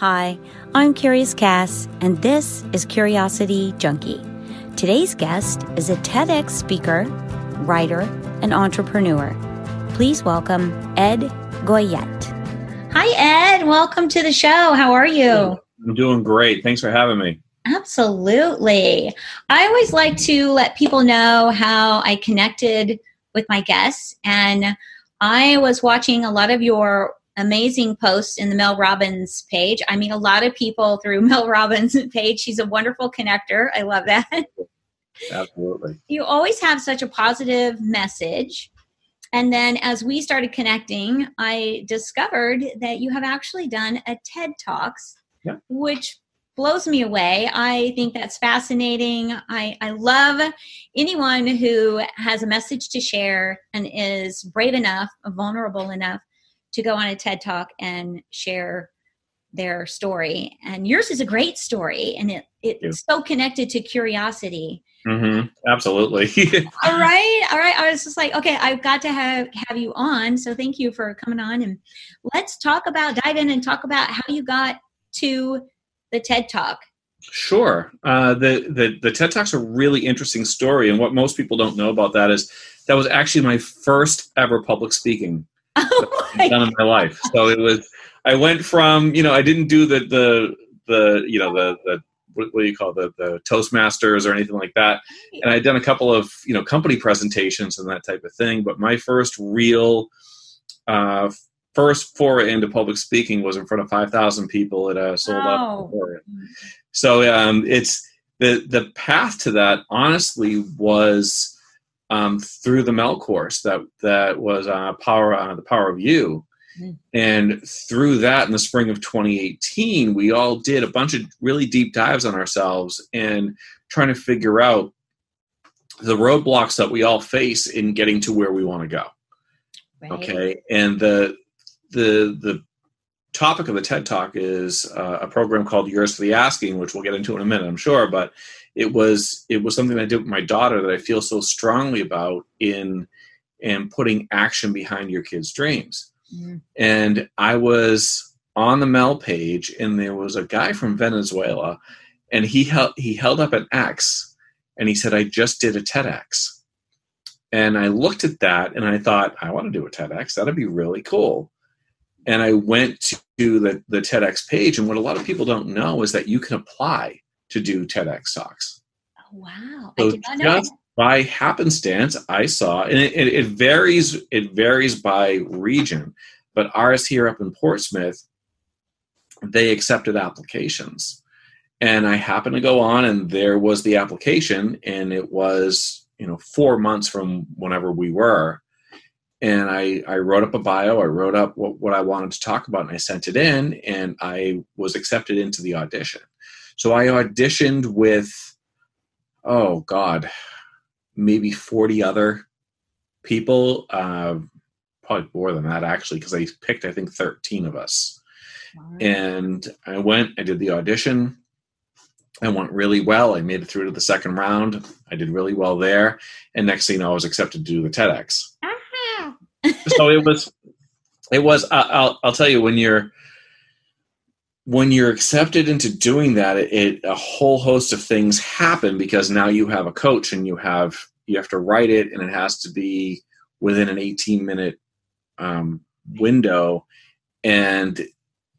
Hi, I'm Curious Cass, and this is Curiosity Junkie. Today's guest is a TEDx speaker, writer, and entrepreneur. Please welcome Ed Goyette. Hi, Ed. Welcome to the show. How are you? I'm doing great. Thanks for having me. Absolutely. I always like to let people know how I connected with my guests, and I was watching a lot of your amazing posts in the Mel Robbins page. I meet a lot of people through Mel Robbins page. She's a wonderful connector. I love that. Absolutely. You always have such a positive message. And then as we started connecting, I discovered that you have actually done a TED Talks, yeah. which blows me away. I think that's fascinating. I, I love anyone who has a message to share and is brave enough, vulnerable enough to go on a TED Talk and share their story. And yours is a great story, and it, it's so connected to curiosity. Mm-hmm. Absolutely. all right, all right. I was just like, okay, I've got to have have you on. So thank you for coming on, and let's talk about dive in and talk about how you got to the TED Talk. Sure. Uh, the, the the TED Talk's a really interesting story, and what most people don't know about that is that was actually my first ever public speaking oh done in my life. So it was. I went from you know I didn't do the the the you know the the what, do you call it, the the Toastmasters or anything like that, and I'd done a couple of you know company presentations and that type of thing. But my first real uh, first foray into public speaking was in front of 5,000 people at a sold out oh. So um, it's the the path to that honestly was um, through the Mel course that that was uh, power uh, the power of you. Mm. And through that, in the spring of 2018, we all did a bunch of really deep dives on ourselves and trying to figure out the roadblocks that we all face in getting to where we want to go. Right. Okay, and the the the topic of the TED Talk is uh, a program called Yours for the Asking, which we'll get into in a minute, I'm sure. But it was it was something I did with my daughter that I feel so strongly about in in putting action behind your kids' dreams. Mm-hmm. And I was on the Mel page, and there was a guy from Venezuela, and he held he held up an X, and he said, "I just did a TEDx." And I looked at that, and I thought, I want to do a TEDx. That'd be really cool and I went to the, the TEDx page. And what a lot of people don't know is that you can apply to do TEDx talks. Oh, wow. So I did not just that. by happenstance, I saw, and it, it, it varies, it varies by region, but ours here up in Portsmouth, they accepted applications. And I happened to go on and there was the application and it was, you know, four months from whenever we were and I, I wrote up a bio i wrote up what, what i wanted to talk about and i sent it in and i was accepted into the audition so i auditioned with oh god maybe 40 other people uh, probably more than that actually because i picked i think 13 of us wow. and i went i did the audition I went really well. I made it through to the second round. I did really well there. And next thing you know, I was accepted to do the TEDx so it was it was I'll, I'll tell you when you're when you're accepted into doing that it, it, a whole host of things happen because now you have a coach and you have you have to write it and it has to be within an 18 minute um, window. And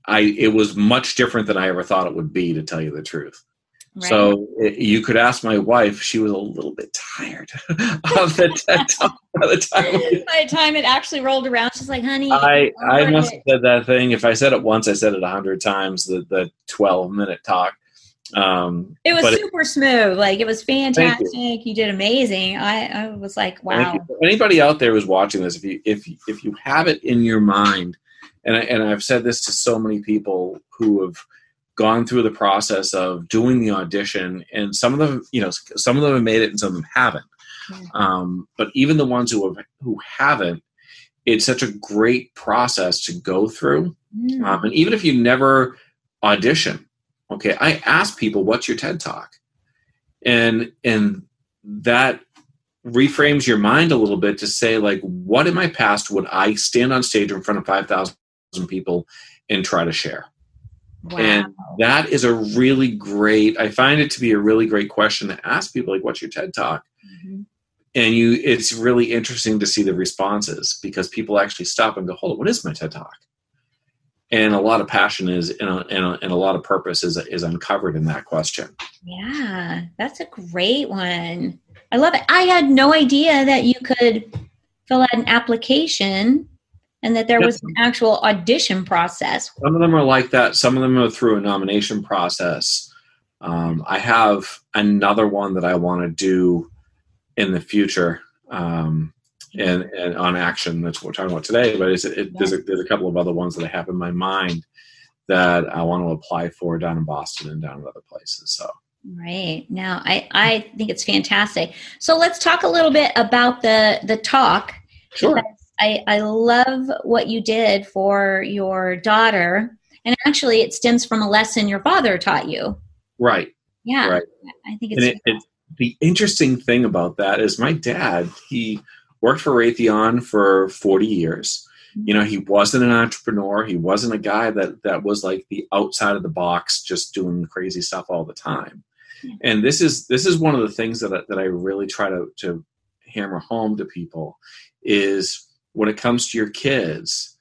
i it was much different than i ever thought it would be to tell you the truth Right. So it, you could ask my wife; she was a little bit tired of the TED Talk by the time. by the time it actually rolled around, she's like, "Honey, I I must have said that thing. If I said it once, I said it a hundred times. The the twelve minute talk. Um, it was super it, smooth. Like it was fantastic. You. you. did amazing. I, I was like, wow. Anybody out there who's watching this, if you if if you have it in your mind, and I, and I've said this to so many people who have gone through the process of doing the audition, and some of them, you know, some of them have made it and some of them haven't. Um, but even the ones who have who haven't, it's such a great process to go through. Mm. Um, and even if you never audition, okay, I ask people, "What's your TED Talk?" and and that reframes your mind a little bit to say like what in my past would i stand on stage in front of 5000 people and try to share Wow. And that is a really great, I find it to be a really great question to ask people like, what's your TED talk? Mhm. And you, it's really interesting to see the responses because people actually stop and go, hold on, what is my TED talk? And a lot of passion is, and a, and a, and a lot of purpose is, is uncovered in that question. Yeah, that's a great one. I love it. I had no idea that you could fill out an application and that there was an actual audition process. Some of them are like that. Some of them are through a nomination process. Um, I have another one that I want to do in the future, um, and, and on action. That's what we're talking about today. But it's, it, there's, a, there's a couple of other ones that I have in my mind that I want to apply for down in Boston and down in other places. So Right. Now I, I think it's fantastic. So let's talk a little bit about the the talk. sure, I, I love what you did for your daughter. And actually it stems from a lesson your father taught you. right. Yeah. Right. I think it's And it, it, the interesting thing about that is my dad, he worked for Raytheon for 40 years. You know, he wasn't an entrepreneur. He wasn't a guy that, that was like the outside of the box, just doing crazy stuff all the time. Yeah. And this is this is one of the things that I, that I really try to, to hammer home to people is when it comes to your kids,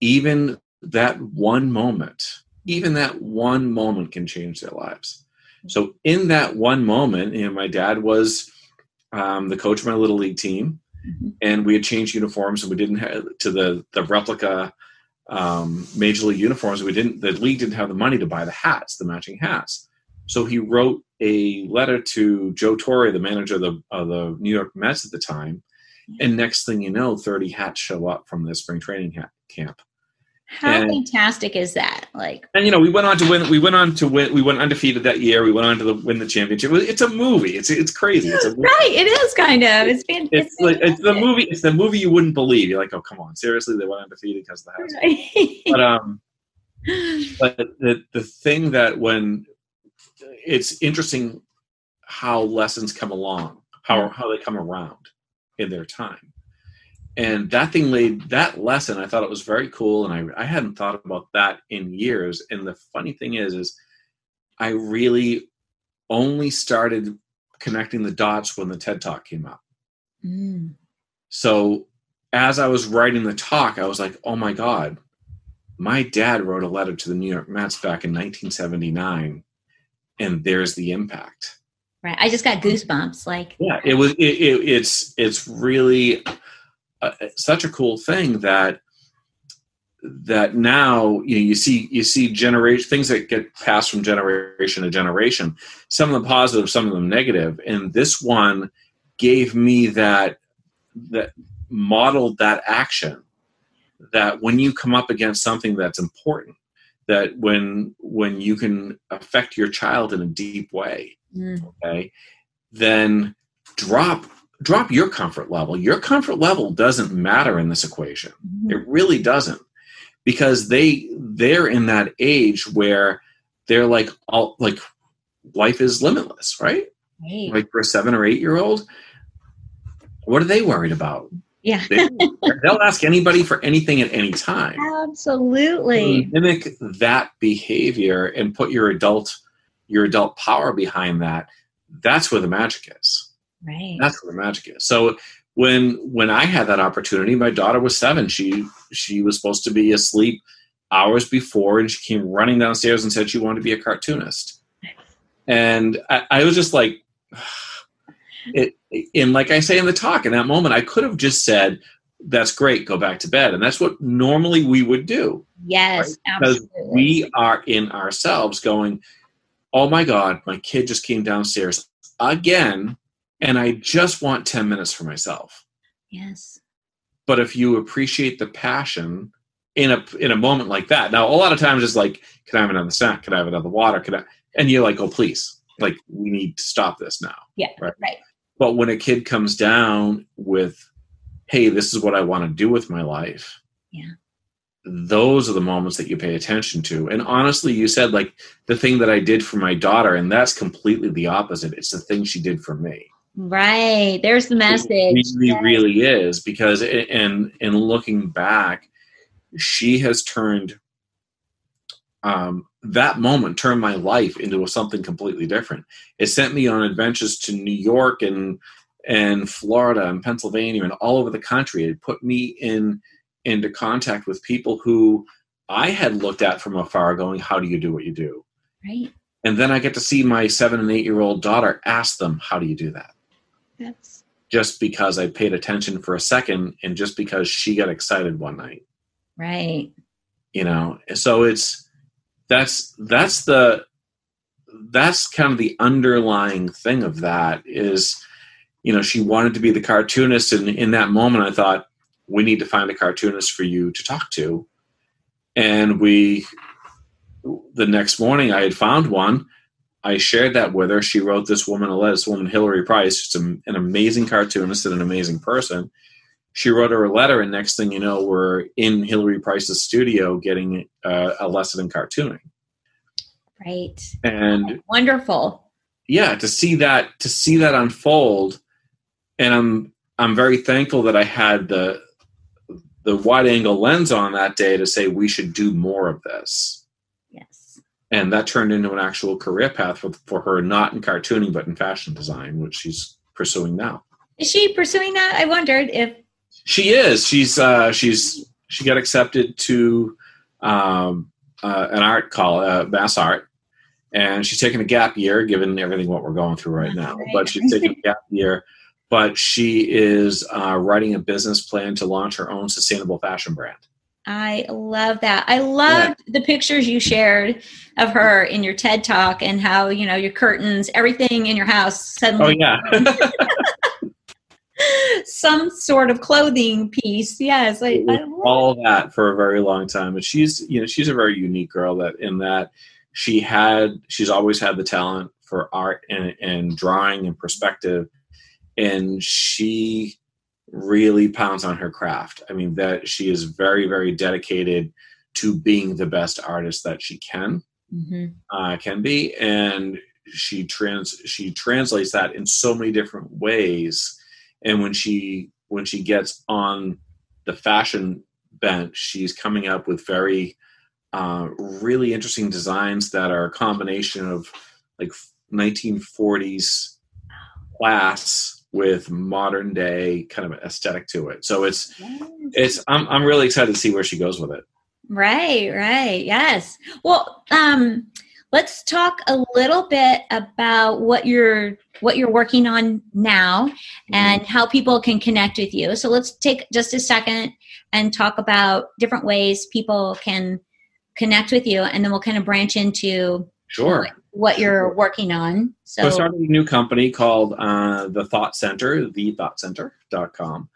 even that one moment, even that one moment can change their lives. So in that one moment, you know, my dad was um, the coach of my little league team, Mhm. and we had changed uniforms, and we didn't have to the the replica um, major league uniforms. We didn't. The league didn't have the money to buy the hats, the matching hats. So he wrote a letter to Joe Torre, the manager of the of the New York Mets at the time, and next thing you know, thirty hats show up from the spring training camp. How and- fantastic is that? Like, And you know, we went on to win. We went on to win. We went undefeated that year. We went on to the, win the championship. It's a movie. It's it's crazy. It's right? It is kind of. It's It's like it's the movie. It's the movie you wouldn't believe. You're like, oh come on, seriously, they went undefeated because of the house. But um, but the the thing that when it's interesting how lessons come along, how how they come around in their time. And that thing laid that lesson, I thought it was very cool, and I I hadn't thought about that in years. And the funny thing is, is I really only started connecting the dots when the TED Talk came out. Mm. So as I was writing the talk, I was like, oh my God, my dad wrote a letter to the New York Mets back in 1979, and there's the impact. Right. I just got goosebumps. Like, Yeah, it was. It, it, it's it's really uh, such a cool thing that that now you know, you see you see generation things that get passed from generation to generation. Some of them positive, some of them negative, and this one gave me that that modeled that action. That when you come up against something that's important, that when when you can affect your child in a deep way, mm, okay then drop drop your comfort level. Your comfort level doesn't matter in this equation. Mhm. it really doesn't because they they're in that age where they're like all like life is limitless right? Right. like for a seven or eight year old what are they worried about Yeah. they, they'll ask anybody for anything at any time. Absolutely. mimic that behavior and put your adult your adult power behind that. That's where the magic is. Right. that's where the magic is. So when when i had that opportunity my daughter was seven. She she was supposed to be asleep hours before and she came running downstairs and said she wanted to be a cartoonist. And i, I was just like it and like i say in the talk in that moment i could have just said that's great go back to bed and that's what normally we would do Yes. because Absolutely. we are in ourselves going, oh my God, my kid just came downstairs again, and I just want 10 minutes for myself. yes. But if you appreciate the passion in a in a moment like that, now a lot of times it's like, can I have another snack? Can I have another water? Can I? And you're like, oh please, like we need to stop this now. Yeah. Right. Right. But when a kid comes down with, hey, this is what I want to do with my life. Yeah. Those are the moments that you pay attention to. And honestly, you said like the thing that I did for my daughter, and that's completely the opposite. It's the thing she did for me. Right. There's the message. It really, Yes. really is because, and in looking back, she has turned um, that moment turned my life into something completely different. It sent me on adventures to New York and and Florida and Pennsylvania and all over the country. It put me in into contact with people who I had looked at from afar, going, "How do you do what you do?" Right. And then I get to see my seven and eight year old daughter ask them, "How do you do that?" That's just because I paid attention for a second, and just because she got excited one night. right. You know, so it's that's that's the that's kind of the underlying thing of that is you know she wanted to be the cartoonist and in that moment i thought we need to find a cartoonist for you to talk to. And we the next morning i had found one. I shared that with her. She wrote this woman a letter this woman Hilary Price she's an amazing cartoonist and an amazing person she wrote her a letter and next thing you know we're in Hilary Price's studio getting uh, a lesson in cartooning Right. and Wonderful. yeah to see that to see that unfold and i'm i'm very thankful that i had the the wide angle lens on that day to say we should do more of this Yes. and that turned into an actual career path for, for her not in cartooning but in fashion design which she's pursuing now Is she pursuing that? I wondered if she is. She's uh she's she got accepted to um uh, an art call uh, MassArt. And she's taking a gap year given everything what we're going through right now. but she's taking a gap year. But she is uh, writing a business plan to launch her own sustainable fashion brand. I love that. I loved the pictures you shared of her in your TED talk and how, you know, your curtains, everything in your house oh suddenly yeah some sort of clothing piece. Yes. I, I all that for a very long time and she's you know she's a very unique girl that in that she had she's always had the talent for art and, and drawing and perspective and she really pounds on her craft i mean that she is very very dedicated to being the best artist that she can Mhm. uh, can be, and she trans she translates that in so many different ways. And when she when she gets on the fashion bench, she's coming up with very uh, really interesting designs that are a combination of like 1940s class with modern day kind of aesthetic to it. So it's Yes. it's I'm I'm really excited to see where she goes with it. Right, right. Yes. Well, um let's talk a little bit about what you're what you're working on now and how people can connect with you. So let's take just a second and talk about different ways people can connect with you and then we'll kind of branch into Sure. what you're working on. So, So I started a new company called uh, the Thought Center, thethoughtcenter.com.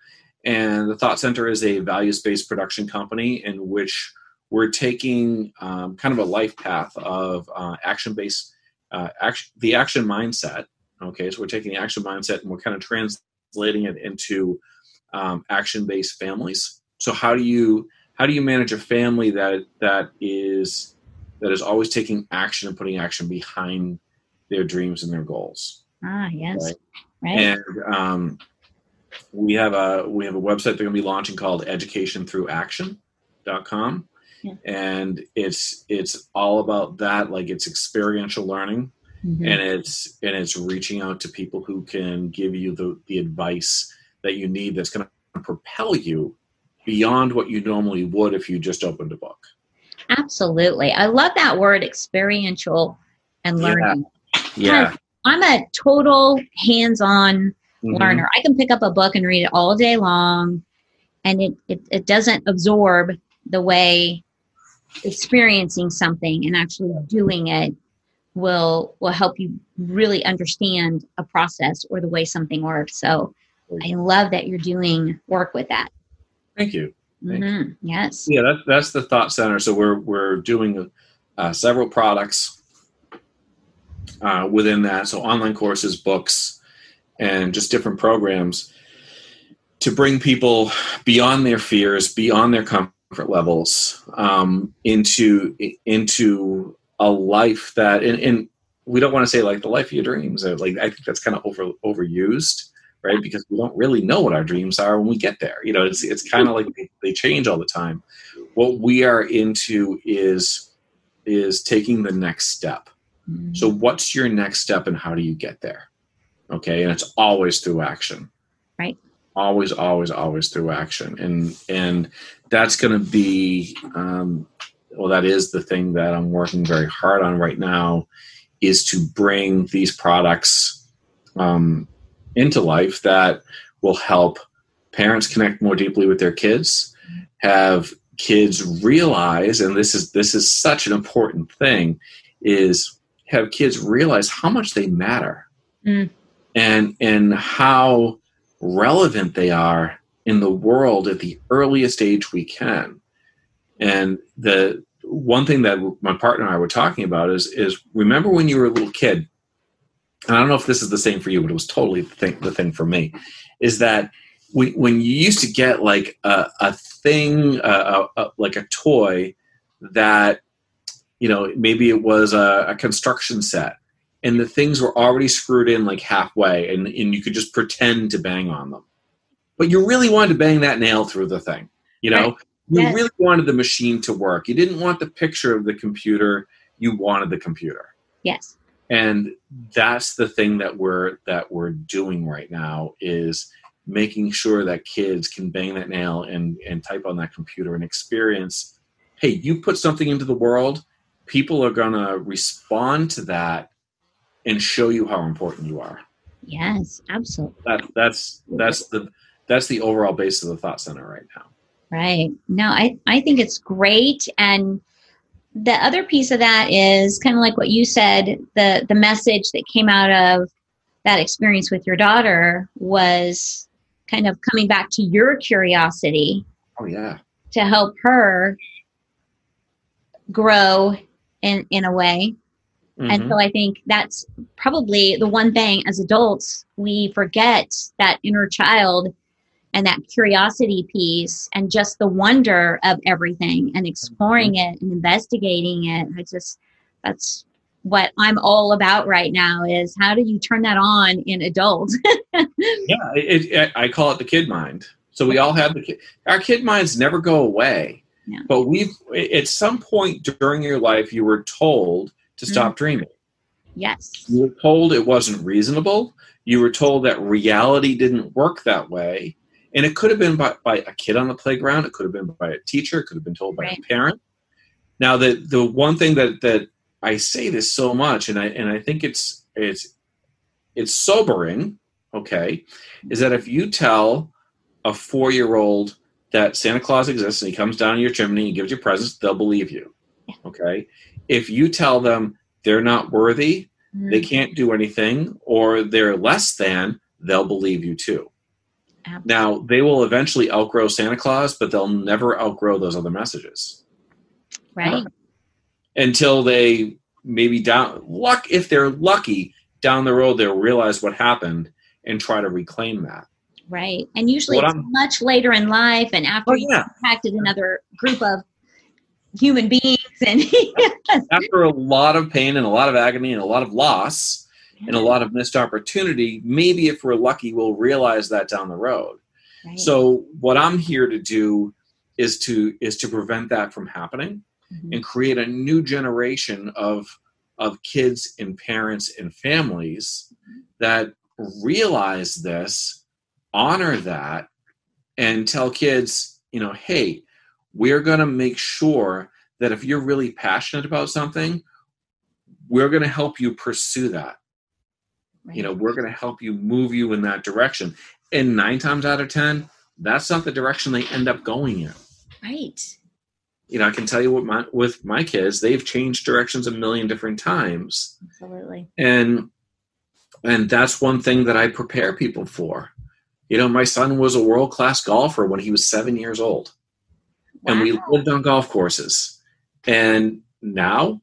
And the Thought Center is a values based production company in which we're taking um, kind of a life path of uh, action based, uh, action, the action mindset. Okay, so we're taking the action mindset and we're kind of translating it into um, action based families. So how do you how do you manage a family that that is that is always taking action and putting action behind their dreams and their goals. ah yes. Right. Right. And um, we have a we have a website they're going to be launching called educationthroughaction.com. Yeah. And it's it's all about that like it's experiential learning Mhm. and it's and it's reaching out to people who can give you the, the advice that you need that's going to propel you beyond what you normally would if you just opened a book. Absolutely. I love that word experiential and Yeah. learning. Yeah. I'm a total hands-on Mhm. learner. I can pick up a book and read it all day long, and it, it, it doesn't absorb the way experiencing something and actually doing it will will help you really understand a process or the way something works. So I love that you're doing work with that. Thank you. Thank you. Mhm. Yes. Yeah, that, that's the thought center. So we're we're doing uh, several products uh, within that. So online courses, books, and just different programs to bring people beyond their fears, beyond their comfort levels, um, into into a life that and, and we don't want to say like the life of your dreams. Like I think that's kind of over overused right? Because we don't really know what our dreams are when we get there. You know, it's it's kind of like they, they change all the time. What we are into is is taking the next step. Mm-hmm. So, what's your next step and how do you get there? Okay. And it's always through action. Right. Always, always, always through action. And, and that's going to be, um, well, that is the thing that I'm working very hard on right now is to bring these products um, into life that will help parents connect more deeply with their kids, have kids realize, and this is this is such an important thing, is have kids realize how much they matter mm. and and how relevant they are in the world at the earliest age we can. And the one thing that my partner and I were talking about is is remember when you were a little kid, and I don't know if this is the same for you, but it was totally the thing, the thing for me, is that we, when you used to get like a, a thing, a, a, like a toy that, you know, maybe it was a, a construction set, and the things were already screwed in like halfway, and, and you could just pretend to bang on them. But you really wanted to bang that nail through the thing, you know? Right. You yes. really wanted the machine to work. You didn't want the picture of the computer, you wanted the computer. Yes. And that's the thing that we're that we're doing right now is making sure that kids can bang that nail and, and type on that computer and experience hey you put something into the world people are going to respond to that and show you how important you are yes absolutely that that's that's the that's the overall base of the thought center right now right no i i think it's great and the other piece of that is kind of like what you said the the message that came out of that experience with your daughter was kind of coming back to your curiosity. Oh yeah. To help her grow in in a way. Mm-hmm. And so I think that's probably the one thing as adults we forget that inner child and that curiosity piece and just the wonder of everything and exploring mm-hmm. it and investigating it. I just that's what I'm all about right now is how do you turn that on in adults? yeah, it, it, I call it the kid mind. So we all have the kid. Our kid minds never go away. Yeah. But we've at some point during your life you were told to stop mm dreaming. Yes. You were told it wasn't reasonable. You were told that reality didn't work that way. And it could have been by, by a kid on the playground. It could have been by a teacher. It could have been told by right. a parent. Now, the, the one thing that, that I say this so much, and I and I think it's it's it's sobering. Okay, is that if you tell a four year old that Santa Claus exists and he comes down your chimney and gives you presents, they'll believe you. Okay, if you tell them they're not worthy, mm. they can't do anything, or they're less than, they'll believe you too. Absolutely. Now they will eventually outgrow Santa Claus, but they'll never outgrow those other messages. Right until they maybe down luck if they're lucky down the road they'll realize what happened and try to reclaim that right and usually what it's I'm, much later in life and after oh, you've yeah. impacted another group of human beings and after a lot of pain and a lot of agony and a lot of loss yeah. and a lot of missed opportunity maybe if we're lucky we'll realize that down the road right. so what i'm here to do is to is to prevent that from happening mm-hmm. and create a new generation of of kids and parents and families that realize this, honor that, and tell kids, you know, hey, we're going to make sure that if you're really passionate about something, we're going to help you pursue that. Right. You know, we're going to help you move you in that direction. And nine times out of 10, that's not the direction they end up going in. Right you know, I can tell you what my with my kids, they've changed directions a million different times. Absolutely. And and that's one thing that I prepare people for. You know, my son was a world class golfer when he was seven years old. Wow. And we lived on golf courses. And now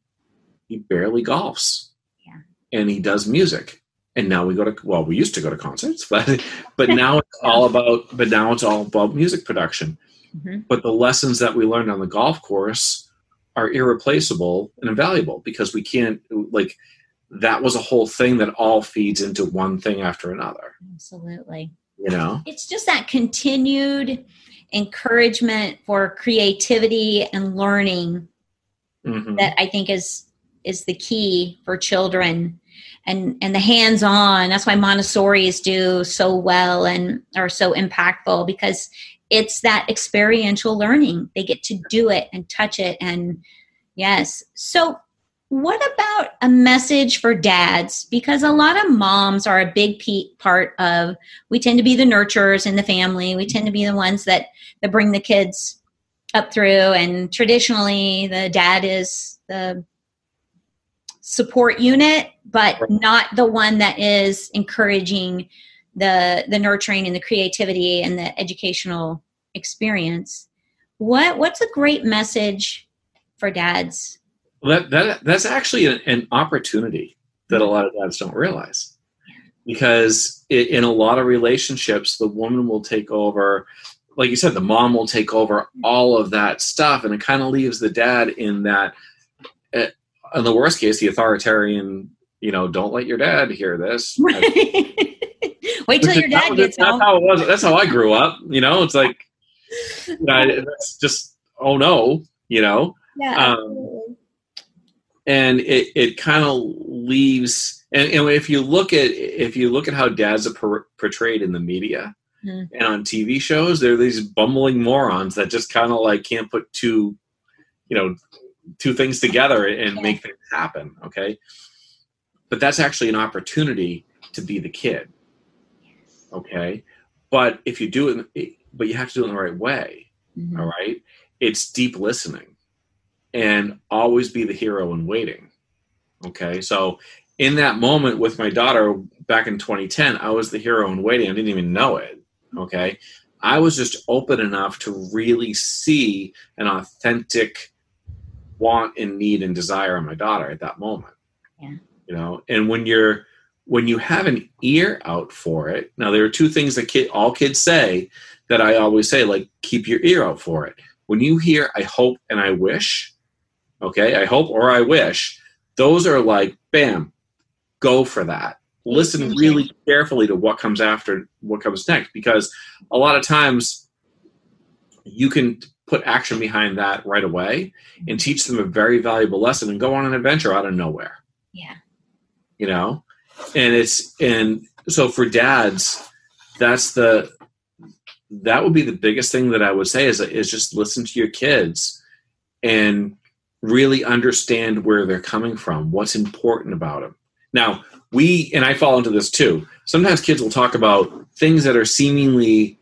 he barely golfs. Yeah. And he does music. And now we go to well, we used to go to concerts, but but now it's all about but now it's all about music production. Mm-hmm. But the lessons that we learned on the golf course are irreplaceable and invaluable because we can't like that was a whole thing that all feeds into one thing after another. Absolutely. You know? It's just that continued encouragement for creativity and learning mm-hmm. that I think is is the key for children and and the hands on that's why montessori's do so well and are so impactful because it's that experiential learning. They get to do it and touch it and yes. So what about a message for dads because a lot of moms are a big part of we tend to be the nurturers in the family we tend to be the ones that that bring the kids up through and traditionally the dad is the support unit, but not the one that is encouraging the the nurturing and the creativity and the educational experience. What what's a great message for dads? Well, that, that that's actually an, an opportunity that a lot of dads don't realize because it, in a lot of relationships the woman will take over like you said the mom will take over all of that stuff and it kind of leaves the dad in that eh, in the worst case, the authoritarian, you know, don't let your dad hear this. Wait till your dad gets that's home. How it was. That's how I grew up. You know, it's like, you know, it's just, oh no, you know. Yeah. Um, and it, it kind of leaves and, and, if you look at if you look at how dads are portrayed in the media mm. and on tv shows they're these bumbling morons that just kind of like can't put two you know two things together and make things happen okay? But that's actually an opportunity to be the kid okay? But if you do it but you have to do it in the right way mm-hmm. all right? It's deep listening and always be the hero in waiting okay so in that moment with my daughter back in 2010 i was the hero in waiting i didn't even know it okay i was just open enough to really see an authentic want and need and desire in my daughter at that moment. Yeah. You know, and when you're when you have an ear out for it, now there are two things that kid, all kids say that I always say, like keep your ear out for it. When you hear I hope and I wish, okay, I hope or I wish, those are like bam, go for that. Listen really carefully to what comes after what comes next because a lot of times you can put action behind that right away and teach them a very valuable lesson and go on an adventure out of nowhere. Yeah. You know? And it's and so for dads, that's the that would be the biggest thing that I would say is is just listen to your kids and really understand where they're coming from, what's important about them. Now, we and I fall into this too. Sometimes kids will talk about things that are seemingly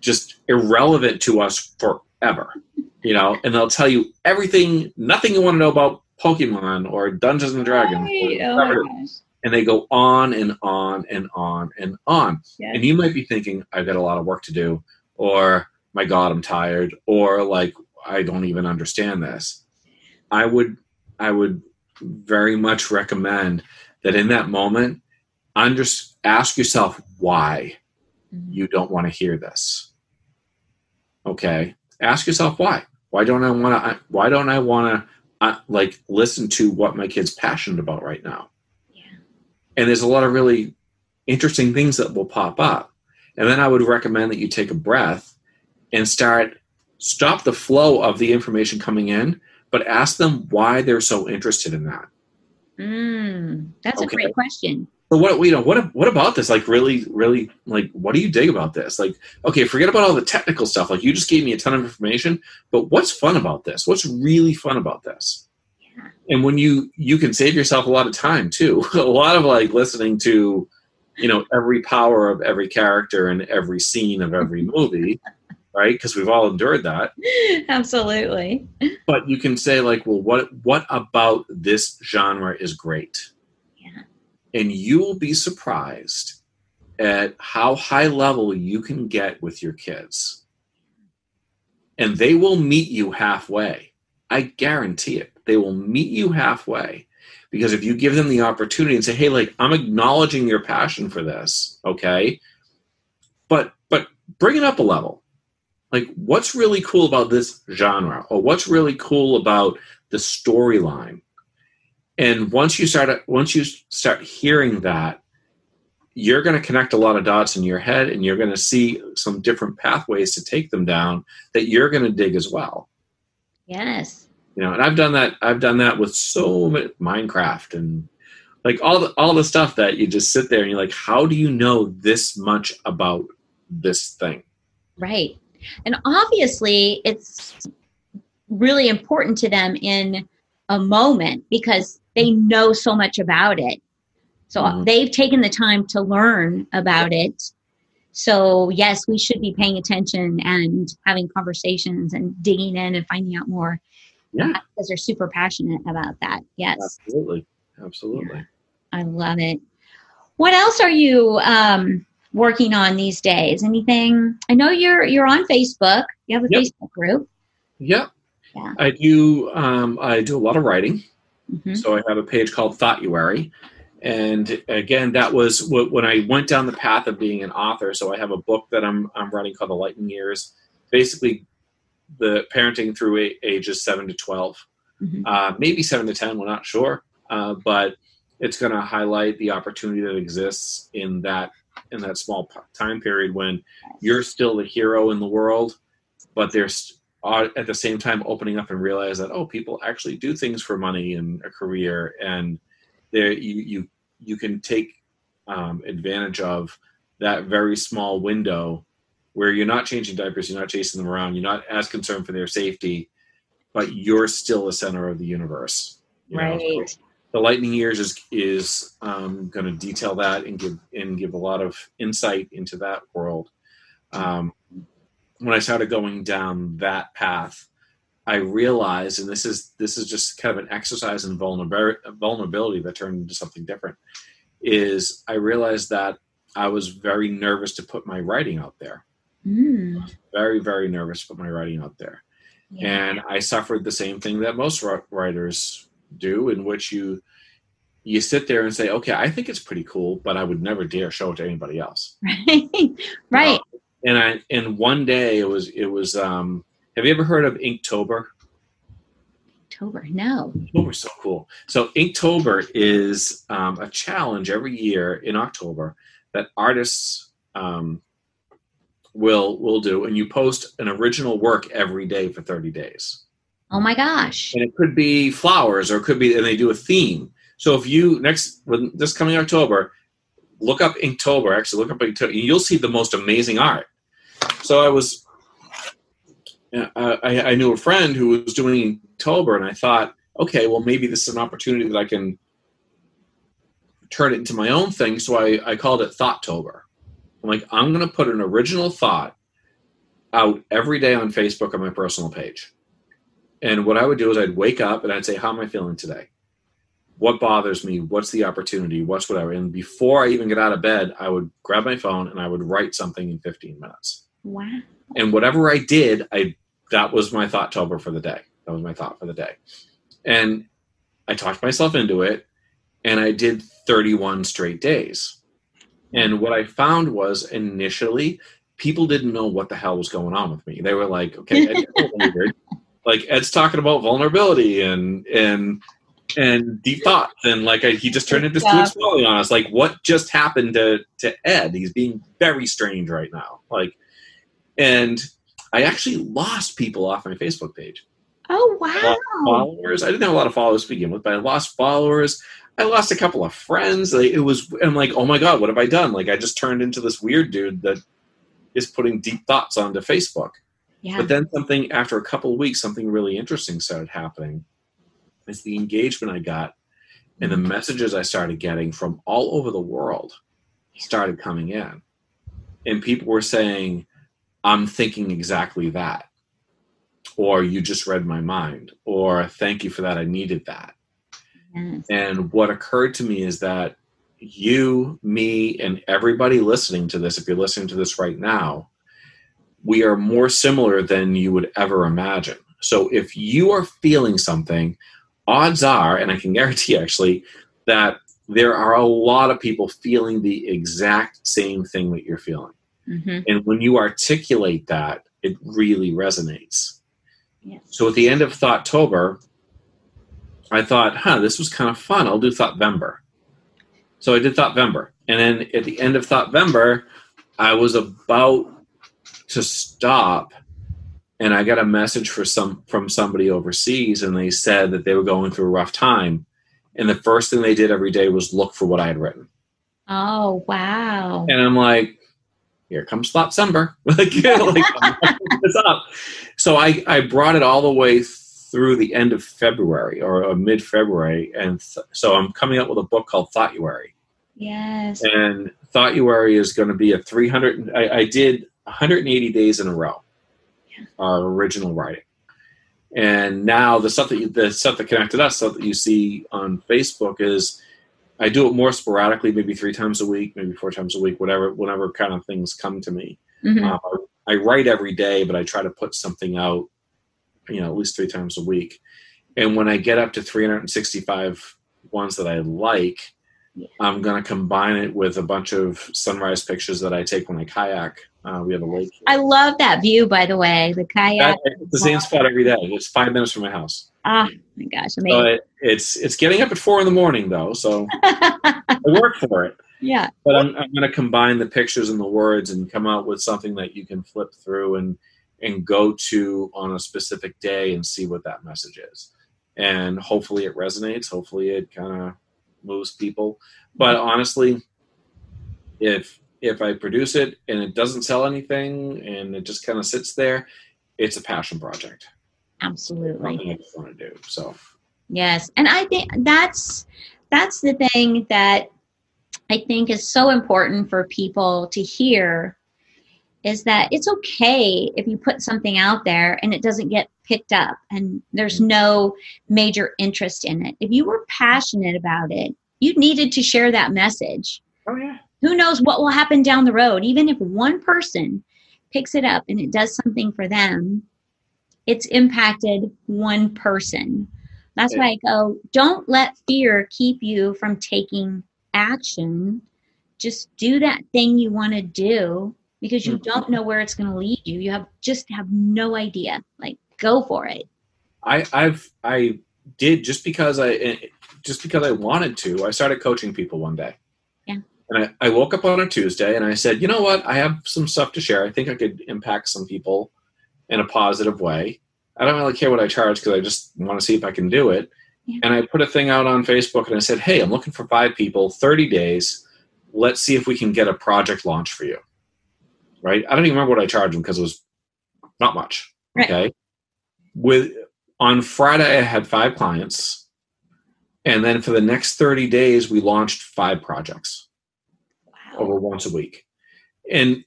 just irrelevant to us for ever. You know, and they'll tell you everything, nothing you want to know about Pokemon or Dungeons and Dragons. Oh and they go on and on and on and on. And you might be thinking, I've got a lot of work to do, or my God, I'm tired, or like I don't even understand this. I would I would very much recommend that in that moment, under, ask yourself why mm-hmm. you don't want to hear this. Okay ask yourself why. Why don't I want to? Why don't I want to uh, like listen to what my kid's passionate about right now? Yeah. And there's a lot of really interesting things that will pop up. And then I would recommend that you take a breath and start stop the flow of the information coming in, but ask them why they're so interested in that. Mm, that's okay. a great question. But what you know, what what about this? Like, really, really, like, what do you dig about this? Like, okay, forget about all the technical stuff. Like, you just gave me a ton of information, but what's fun about this? What's really fun about this? Yeah. And when you you can save yourself a lot of time too. a lot of like listening to, you know, every power of every character and every scene of every movie. Right because we've all endured that absolutely but you can say like well what what about this genre is great Yeah. and you will be surprised at how high level you can get with your kids. And they will meet you halfway. I guarantee it. They will meet you halfway. Because if you give them the opportunity and say, hey, like, I'm acknowledging your passion for this, okay? But but bring it up a level. Like, what's really cool about this genre? Or what's really cool about the storyline? and once you start once you start hearing that you're going to connect a lot of dots in your head and you're going to see some different pathways to take them down that you're going to dig as well yes You know, and I've done that. I've done that with so much Minecraft and like all the all the stuff that you just sit there and you're like, how do you know this much about this thing? Right. And obviously, it's really important to them in a moment because they know so much about it. So mm-hmm. they've taken the time to learn about it. So, yes, we should be paying attention and having conversations and digging in and finding out more. Yeah. Because they're super passionate about that. Yes. Absolutely. Absolutely. Yeah. I love it. What else are you um, working on these days? Anything? I know you're you're on Facebook. You have a yep. Facebook group. Yep. Yeah. I do. Um, I do a lot of writing. Mm-hmm. So I have a page called Thoughtuary, and again, that was when I went down the path of being an author. So I have a book that I'm I'm writing called The Lightning Years. Basically, the parenting through ages seven to 12 mm-hmm. uh, maybe seven to ten. We're not sure, uh, but it's going to highlight the opportunity that exists in that in that small time period when you're still the hero in the world, but there's at the same time opening up and realize that oh, people actually do things for money and a career, and there you you you can take um, advantage of that very small window where you're not changing diapers, you're not chasing them around, you're not as concerned for their safety, but you're still the center of the universe. right. Know? The lightning years is is um, going to detail that and give and give a lot of insight into that world. Um, when I started going down that path, I realized, and this is this is just kind of an exercise in vulnerability, vulnerability that turned into something different. Is I realized that I was very nervous to put my writing out there. Mm. Very very nervous to put my writing out there, yeah. and I suffered the same thing that most writers do in which you you sit there and say, okay, I think it's pretty cool, but I would never dare show it to anybody else. Right. right. and I and one day it was it was um have you ever heard of Inktober? Inktober, no. Inktober's so cool. So Inktober is um, a challenge every year in October that artists um, will will do, and you post an original work every day for 30 days. Oh my gosh. And it could be flowers or it could be, and they do a theme. So if you, next, this coming October, look up Inktober, actually look up Inktober, you'll see the most amazing art. So I was, I, I knew a friend who was doing Inktober, and I thought, okay, well, maybe this is an opportunity that I can turn it into my own thing. So I, I called it Thoughttober. I'm like, I'm going to put an original thought out every day on Facebook on my personal page. And what I would do is I'd wake up and I'd say, How am I feeling today? What bothers me? What's the opportunity? What's whatever? And before I even get out of bed, I would grab my phone and I would write something in 15 minutes. Wow. And whatever I did, I that was my Thoughttober for the day. That was my thought for the day. And I talked myself into it and I did 31 straight days. And what I found was initially people didn't know what the hell was going on with me. They were like, okay, like Ed's talking about vulnerability and and and deep thoughts and like I, he just turned into yeah. Stuart on us. Like what just happened to to Ed? He's being very strange right now. Like, and I actually lost people off my Facebook page. Oh wow! Followers. I didn't have a lot of followers to begin with, but I lost followers. I lost a couple of friends. Like, it was. I'm like, oh my god, what have I done? Like I just turned into this weird dude that is putting deep thoughts onto Facebook. Yeah. But then something after a couple of weeks, something really interesting started happening. It's the engagement I got and the mm-hmm. messages I started getting from all over the world started coming in. And people were saying, I'm thinking exactly that. Or you just read my mind. Or thank you for that. I needed that. Yes. And what occurred to me is that you, me, and everybody listening to this, if you're listening to this right now, we are more similar than you would ever imagine. So if you are feeling something, odds are, and I can guarantee actually, that there are a lot of people feeling the exact same thing that you're feeling. Mm-hmm. And when you articulate that, it really resonates. So at the end of Thoughttober, I thought, huh, this was kind of fun. I'll do Thoughtvember. So I did Thoughtvember. And then at the end of Thoughtvember, I was about to stop and I got a message for some from somebody overseas, and they said that they were going through a rough time, and the first thing they did every day was look for what I had written. Oh wow! And I'm like, here comes December, like, like up. So I I brought it all the way through the end of February or, uh, or mid February, and th- so I'm coming up with a book called Thoughtuary. Yes. And Thoughtuary is going to be a 300. I, I did 180 days in a row our original writing. And now the stuff that you, the stuff that connected us, stuff that you see on Facebook is I do it more sporadically, maybe three times a week, maybe four times a week, whatever, whenever kind of things come to me. Mm-hmm. Uh, I write every day, but I try to put something out, you know, at least three times a week. And when I get up to 365 ones that I like, yeah. I'm going to combine it with a bunch of sunrise pictures that I take when I kayak uh, we have a lake. Here. I love that view, by the way. The kayak. it's the same spot every day. It's five minutes from my house. Ah, oh, my gosh, amazing. So it, it's it's getting up at four in the morning though, so I work for it. Yeah. But I'm, I'm going to combine the pictures and the words and come out with something that you can flip through and and go to on a specific day and see what that message is. And hopefully it resonates. Hopefully it kind of moves people. But honestly, if if I produce it and it doesn't sell anything and it just kind of sits there, it's a passion project. Absolutely. Something I just want to do. So yes, and I think that's that's the thing that I think is so important for people to hear is that it's okay if you put something out there and it doesn't get picked up and there's no major interest in it. If you were passionate about it, you needed to share that message. Oh yeah. Who knows what will happen down the road? Even if one person picks it up and it does something for them it's impacted one person. That's why i go don't let fear keep you from taking action. Just do that thing you want to do because you mm-hmm. don't know where it's going to lead you you have just have no idea like go for it i i've i did just because i just because i wanted to i started coaching people one day Yeah. and I, I woke up on a Tuesday and I said, you know what? I have some stuff to share. I think I could impact some people in a positive way. I don't really care what I charge because I just want to see if I can do it. Yeah. And I put a thing out on Facebook and I said, hey, I'm looking for five people, 30 days. Let's see if we can get a project launch for you. Right? I don't even remember what I charged them because it was not much. Right. Okay. With on Friday, I had five clients. And then for the next 30 days, we launched five projects over once a week. And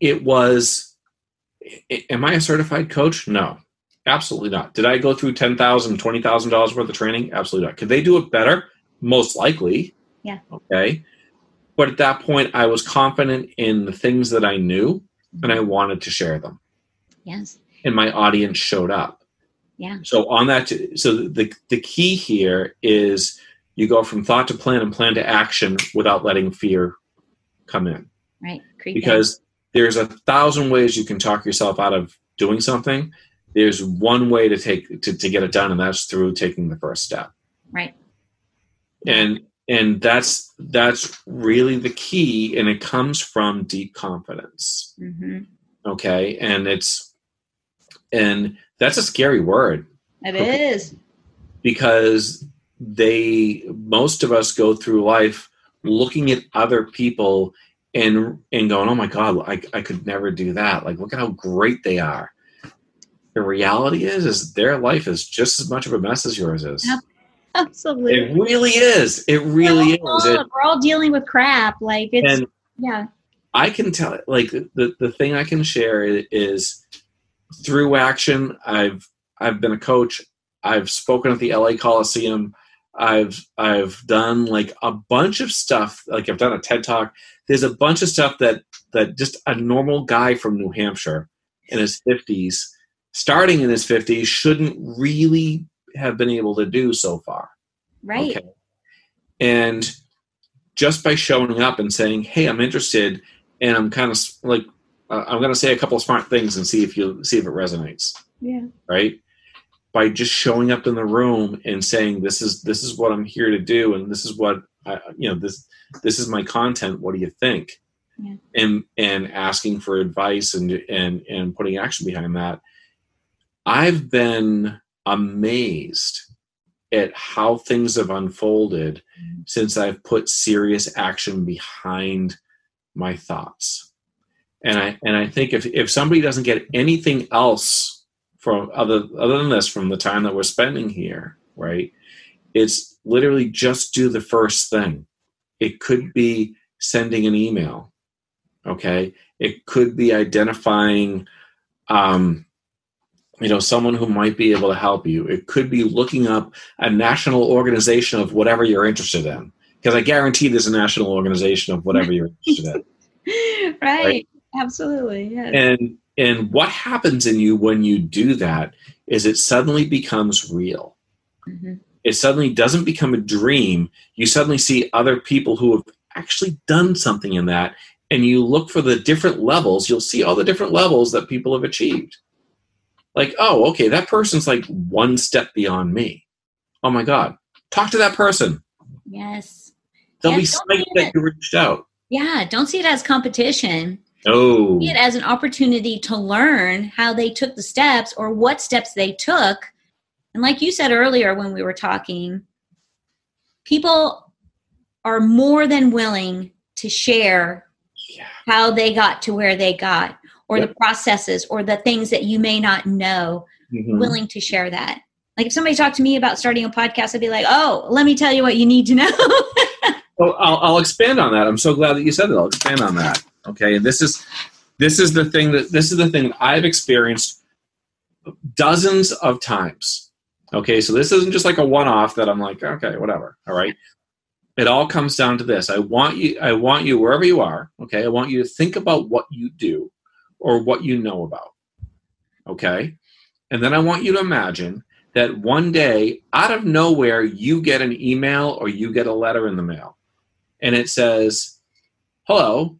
it, was, am I a certified coach? No, absolutely not. Did I go through $10,000, $20,000 worth of training? Absolutely not. Could they do it better? Most likely. Yeah. Okay. But at that point, I was confident in the things that I knew and I wanted to share them. Yes. And my audience showed up. Yeah. So on that, so the the key here is you go from thought to plan and plan to action without letting fear come in. Right. Creep because in. there's a thousand ways you can talk yourself out of doing something. There's one way to take to, to get it done, and that's through taking the first step. Right. And and that's that's really the key, and it comes from deep confidence. Mm-hmm. Okay, and it's and that's a scary word. It is because they most of us go through life looking at other people and and going, oh my god, I, I could never do that. Like, look at how great they are. The reality is, is their life is just as much of a mess as yours is. Absolutely, it really is. It really all, is. It, we're all dealing with crap. Like it's yeah. I can tell. Like the the thing I can share is through action. I've I've been a coach. I've spoken at the LA Coliseum. I've I've done like a bunch of stuff. Like I've done a TED talk. There's a bunch of stuff that that just a normal guy from New Hampshire in his 50s, starting in his 50s, shouldn't really have been able to do so far. Right. Okay. And just by showing up and saying, "Hey, I'm interested," and I'm kind of like, uh, I'm going to say a couple of smart things and see if you see if it resonates. Yeah. Right by just showing up in the room and saying this is this is what I'm here to do and this is what I, you know this this is my content what do you think Yeah. and and asking for advice and and and putting action behind that i've been amazed at how things have unfolded since i've put serious action behind my thoughts. And i and i think if if somebody doesn't get anything else from other other than this from the time that we're spending here right it's literally just do the first thing. It could be sending an email okay? It could be identifying um, you know someone who might be able to help you it could be looking up a national organization of whatever you're interested in because i guarantee there's a national organization of whatever you're interested in right. Right. Absolutely. Yes. and and what happens in you when you do that is it suddenly becomes real Mhm. it suddenly doesn't become a dream you suddenly see other people who have actually done something in that and you look for the different levels you'll see all the different levels that people have achieved like oh okay that person's like one step beyond me oh my god talk to that person Yes. they'll be psyched that you reached out Yeah. Don't see it as competition. oh See it as an opportunity to learn how they took the steps or what steps they took. And like you said earlier when we were talking, people are more than willing to share yeah how they got to where they got or Yep. the processes or the things that you may not know Mhm. willing to share that like if somebody talked to me about starting a podcast i'd be like oh let me tell you what you need to know Well, I'll, I'll expand on that. I'm so glad that you said that. I'll expand on that. Okay, and this is this is the thing that this is the thing that I've experienced dozens of times. Okay, so this isn't just like a one-off that I'm like, okay, whatever. All right. It all comes down to this. I want you. I want you wherever you are. Okay, I want you to think about what you do or what you know about. Okay, and then I want you to imagine that one day, out of nowhere, you get an email or you get a letter in the mail and it says, "Hello,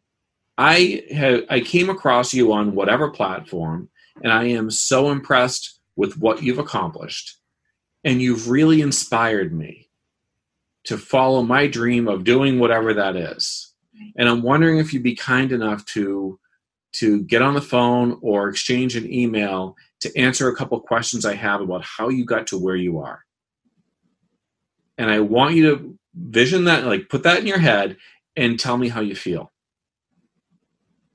I have I came across you on whatever platform, and I am so impressed with what you've accomplished, and you've really inspired me to follow my dream of doing whatever that is. And I'm wondering if you'd be kind enough to to get on the phone or exchange an email to answer a couple questions I have about how you got to where you are." And I want you to vision that, like put that in your head and tell me how you feel.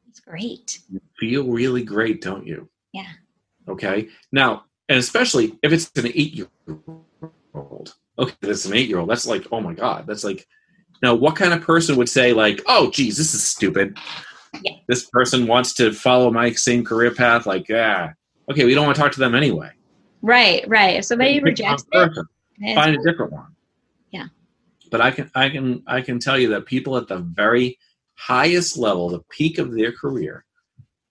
it's great Feel really great, don't you? Yeah. Okay. Now, and especially if it's an eight year old. Okay, that's an eight year old. That's like, oh my God. That's like, now what kind of person would say, like, oh, geez, this is stupid? Yeah. This person wants to follow my same career path. Like, yeah. Okay, we don't want to talk to them anyway. right right if somebody Pick rejects it find a different one. Yeah. But I can I can I can tell you that people at the very highest level, the peak of their career,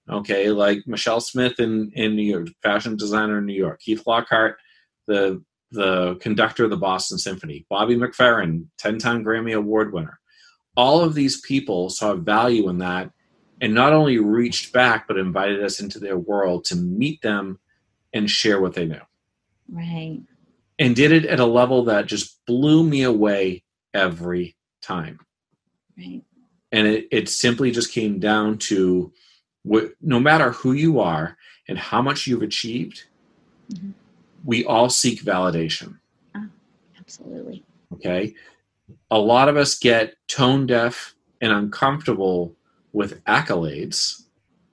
okay, like Michelle Smith in, in New York, fashion designer in New York, Keith Lockhart, the the conductor of the Boston Symphony, Bobby McFerrin, 10-time Grammy Award winner. All of these people saw value in that and not only reached back but invited us into their world to meet them and share what they knew right and did it at a level that just blew me away every time. right And it, it simply just came down to wh- no matter who you are and how much you've achieved, Mhm. we all seek validation. absolutely Okay. A lot of us get tone deaf and uncomfortable with accolades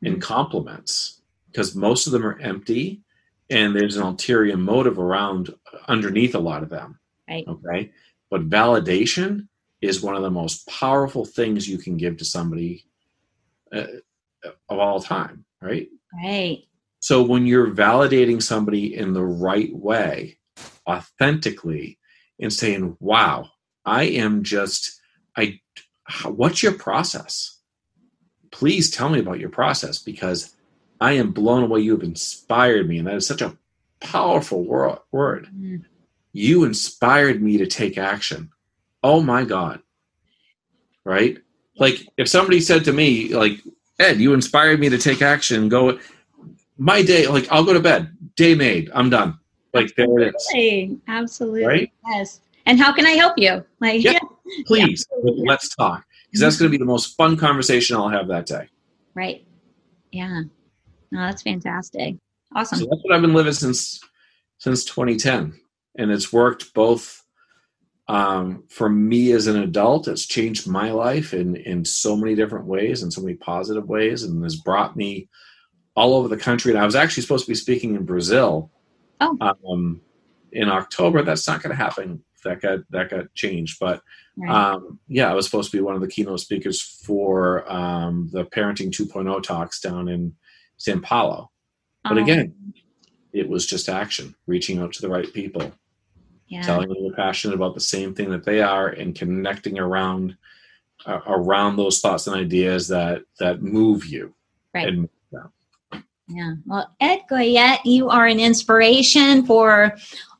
and Mhm. compliments because most of them are empty and there's an ulterior motive around underneath a lot of them. Right. Okay. But validation is one of the most powerful things you can give to somebody uh, of all time. Right. right So when you're validating somebody in the right way, authentically, and saying, "Wow, I am just I what's your process? Please tell me about your process because I am blown away. You have inspired me, and that is such a powerful wor- word. Mm. You inspired me to take action. Oh my God. Right? Like if somebody said to me, like, Ed, you inspired me to take action, go my day, like I'll go to bed. Day made. I'm done. Like there it is. Absolutely. Absolutely. Right? Yes. And how can I help you? Like, Yeah. yeah. Please, absolutely. let's talk. Because that's going to be the most fun conversation I'll have that day. Right. Yeah. No, that's fantastic. Awesome. So that's what I've been living since since 2010, and it's worked both um, for me as an adult. It's changed my life in in so many different ways, in so many positive ways, and has brought me all over the country. And I was actually supposed to be speaking in Brazil. Oh. Um, in October, that's not going to happen. That got that got changed, but Right. um, yeah, I was supposed to be one of the keynote speakers for um, the Parenting 2.0 talks down in San Paulo. But Oh, again, it was just action, reaching out to the right people, yeah. telling them you're passionate about the same thing that they are, and connecting around uh, around those thoughts and ideas that that move you. Right. And Yeah. Well, Ed Goyette, you are an inspiration for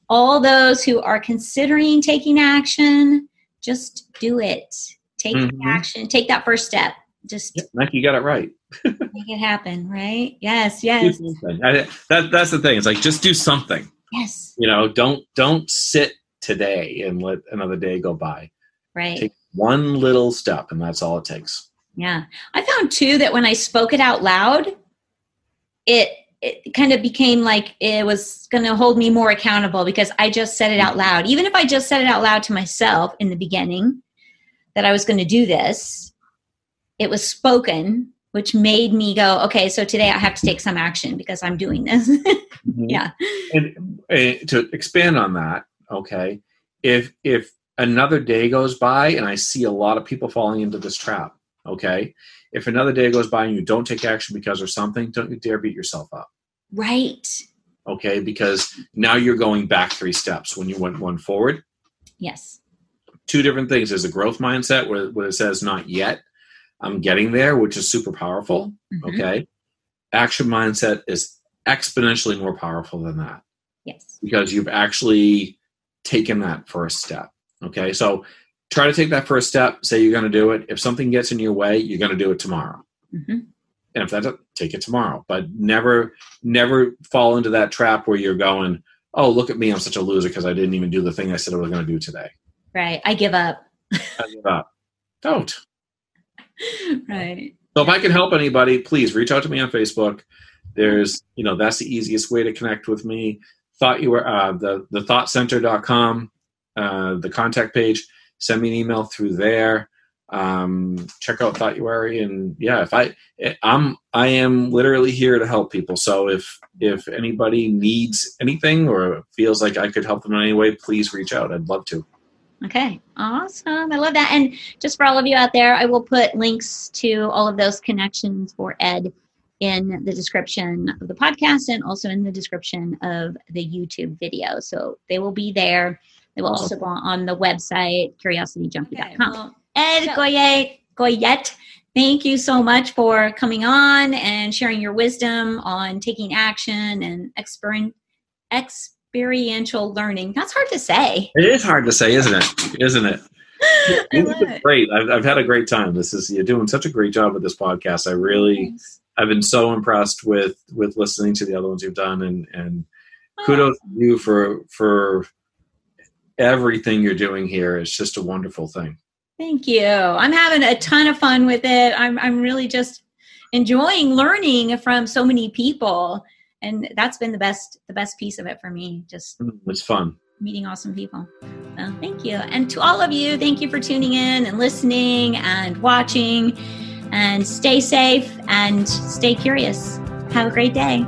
all those who are considering taking action. Just do it. Take Mhm. action. Take that first step. Just yeah, Nike, you got it right. make it happen, right? Yes, yes. I- that that's the thing. It's like just do something. yes. You know, don't don't sit today and let another day go by. Right. Take one little step, and that's all it takes. Yeah. I found too that when I spoke it out loud, it it kind of became like it was going to hold me more accountable because I just said it out loud. Even if I just said it out loud to myself in the beginning that I was going to do this, it was spoken, which made me go, okay, so today I have to take some action because I'm doing this. yeah. And uh, to expand on that, okay, if if another day goes by and I see a lot of people falling into this trap, okay, if another day goes by and you don't take action because of something, don't you dare beat yourself up, Right. okay? Because now you're going back three steps when you went one forward. Yes. Two different things. There's a growth mindset where, where it says not yet. I'm getting there, which is super powerful. Mhm. Okay. Action mindset is exponentially more powerful than that. Yes. because you've actually taken that first step. Okay, so try to take that first step. Say you're going to do it. If something gets in your way, you're going to do it tomorrow. hmm And if that doesn't, take it tomorrow. But never, never fall into that trap where you're going, "Oh, look at me! I'm such a loser because I didn't even do the thing I said I was going to do today." Right. I give up. I give up. Don't. right. So if I can help anybody, please reach out to me on Facebook. There's, you know, that's the easiest way to connect with me. Thoughtuary uh, the the thoughtcenter.com, uh, the contact page. Send me an email through there. Um, check out Thoughtuary, and yeah, if I I'm I am literally here to help people. So if if anybody needs anything or feels like I could help them in any way, please reach out. I'd love to. Okay, awesome. I love that. And just for all of you out there, I will put links to all of those connections for Ed in the description of the podcast and also in the description of the YouTube video. So they will be there. They will also go on the website, curiosityjunkie.com. Ed So- Goyette, Goyette, thank you so much for coming on and sharing your wisdom on taking action and exper- experiential learning. That's hard to say. It is hard to say, isn't it? Isn't it? I love it. great. I've, I've had a great time. This is you're doing such a great job with this podcast. I really, I've been so impressed with with listening to the other ones you've done, and and kudos to you for for everything you're doing here is just a wonderful thing. Thank you. I'm having a ton of fun with it. I'm I'm really just enjoying learning from so many people, and that's been the best the best piece of it for me. Just mm, It's fun. meeting awesome people. So thank you, and to all of you, thank you for tuning in and listening and watching. And stay safe and stay curious. Have a great day.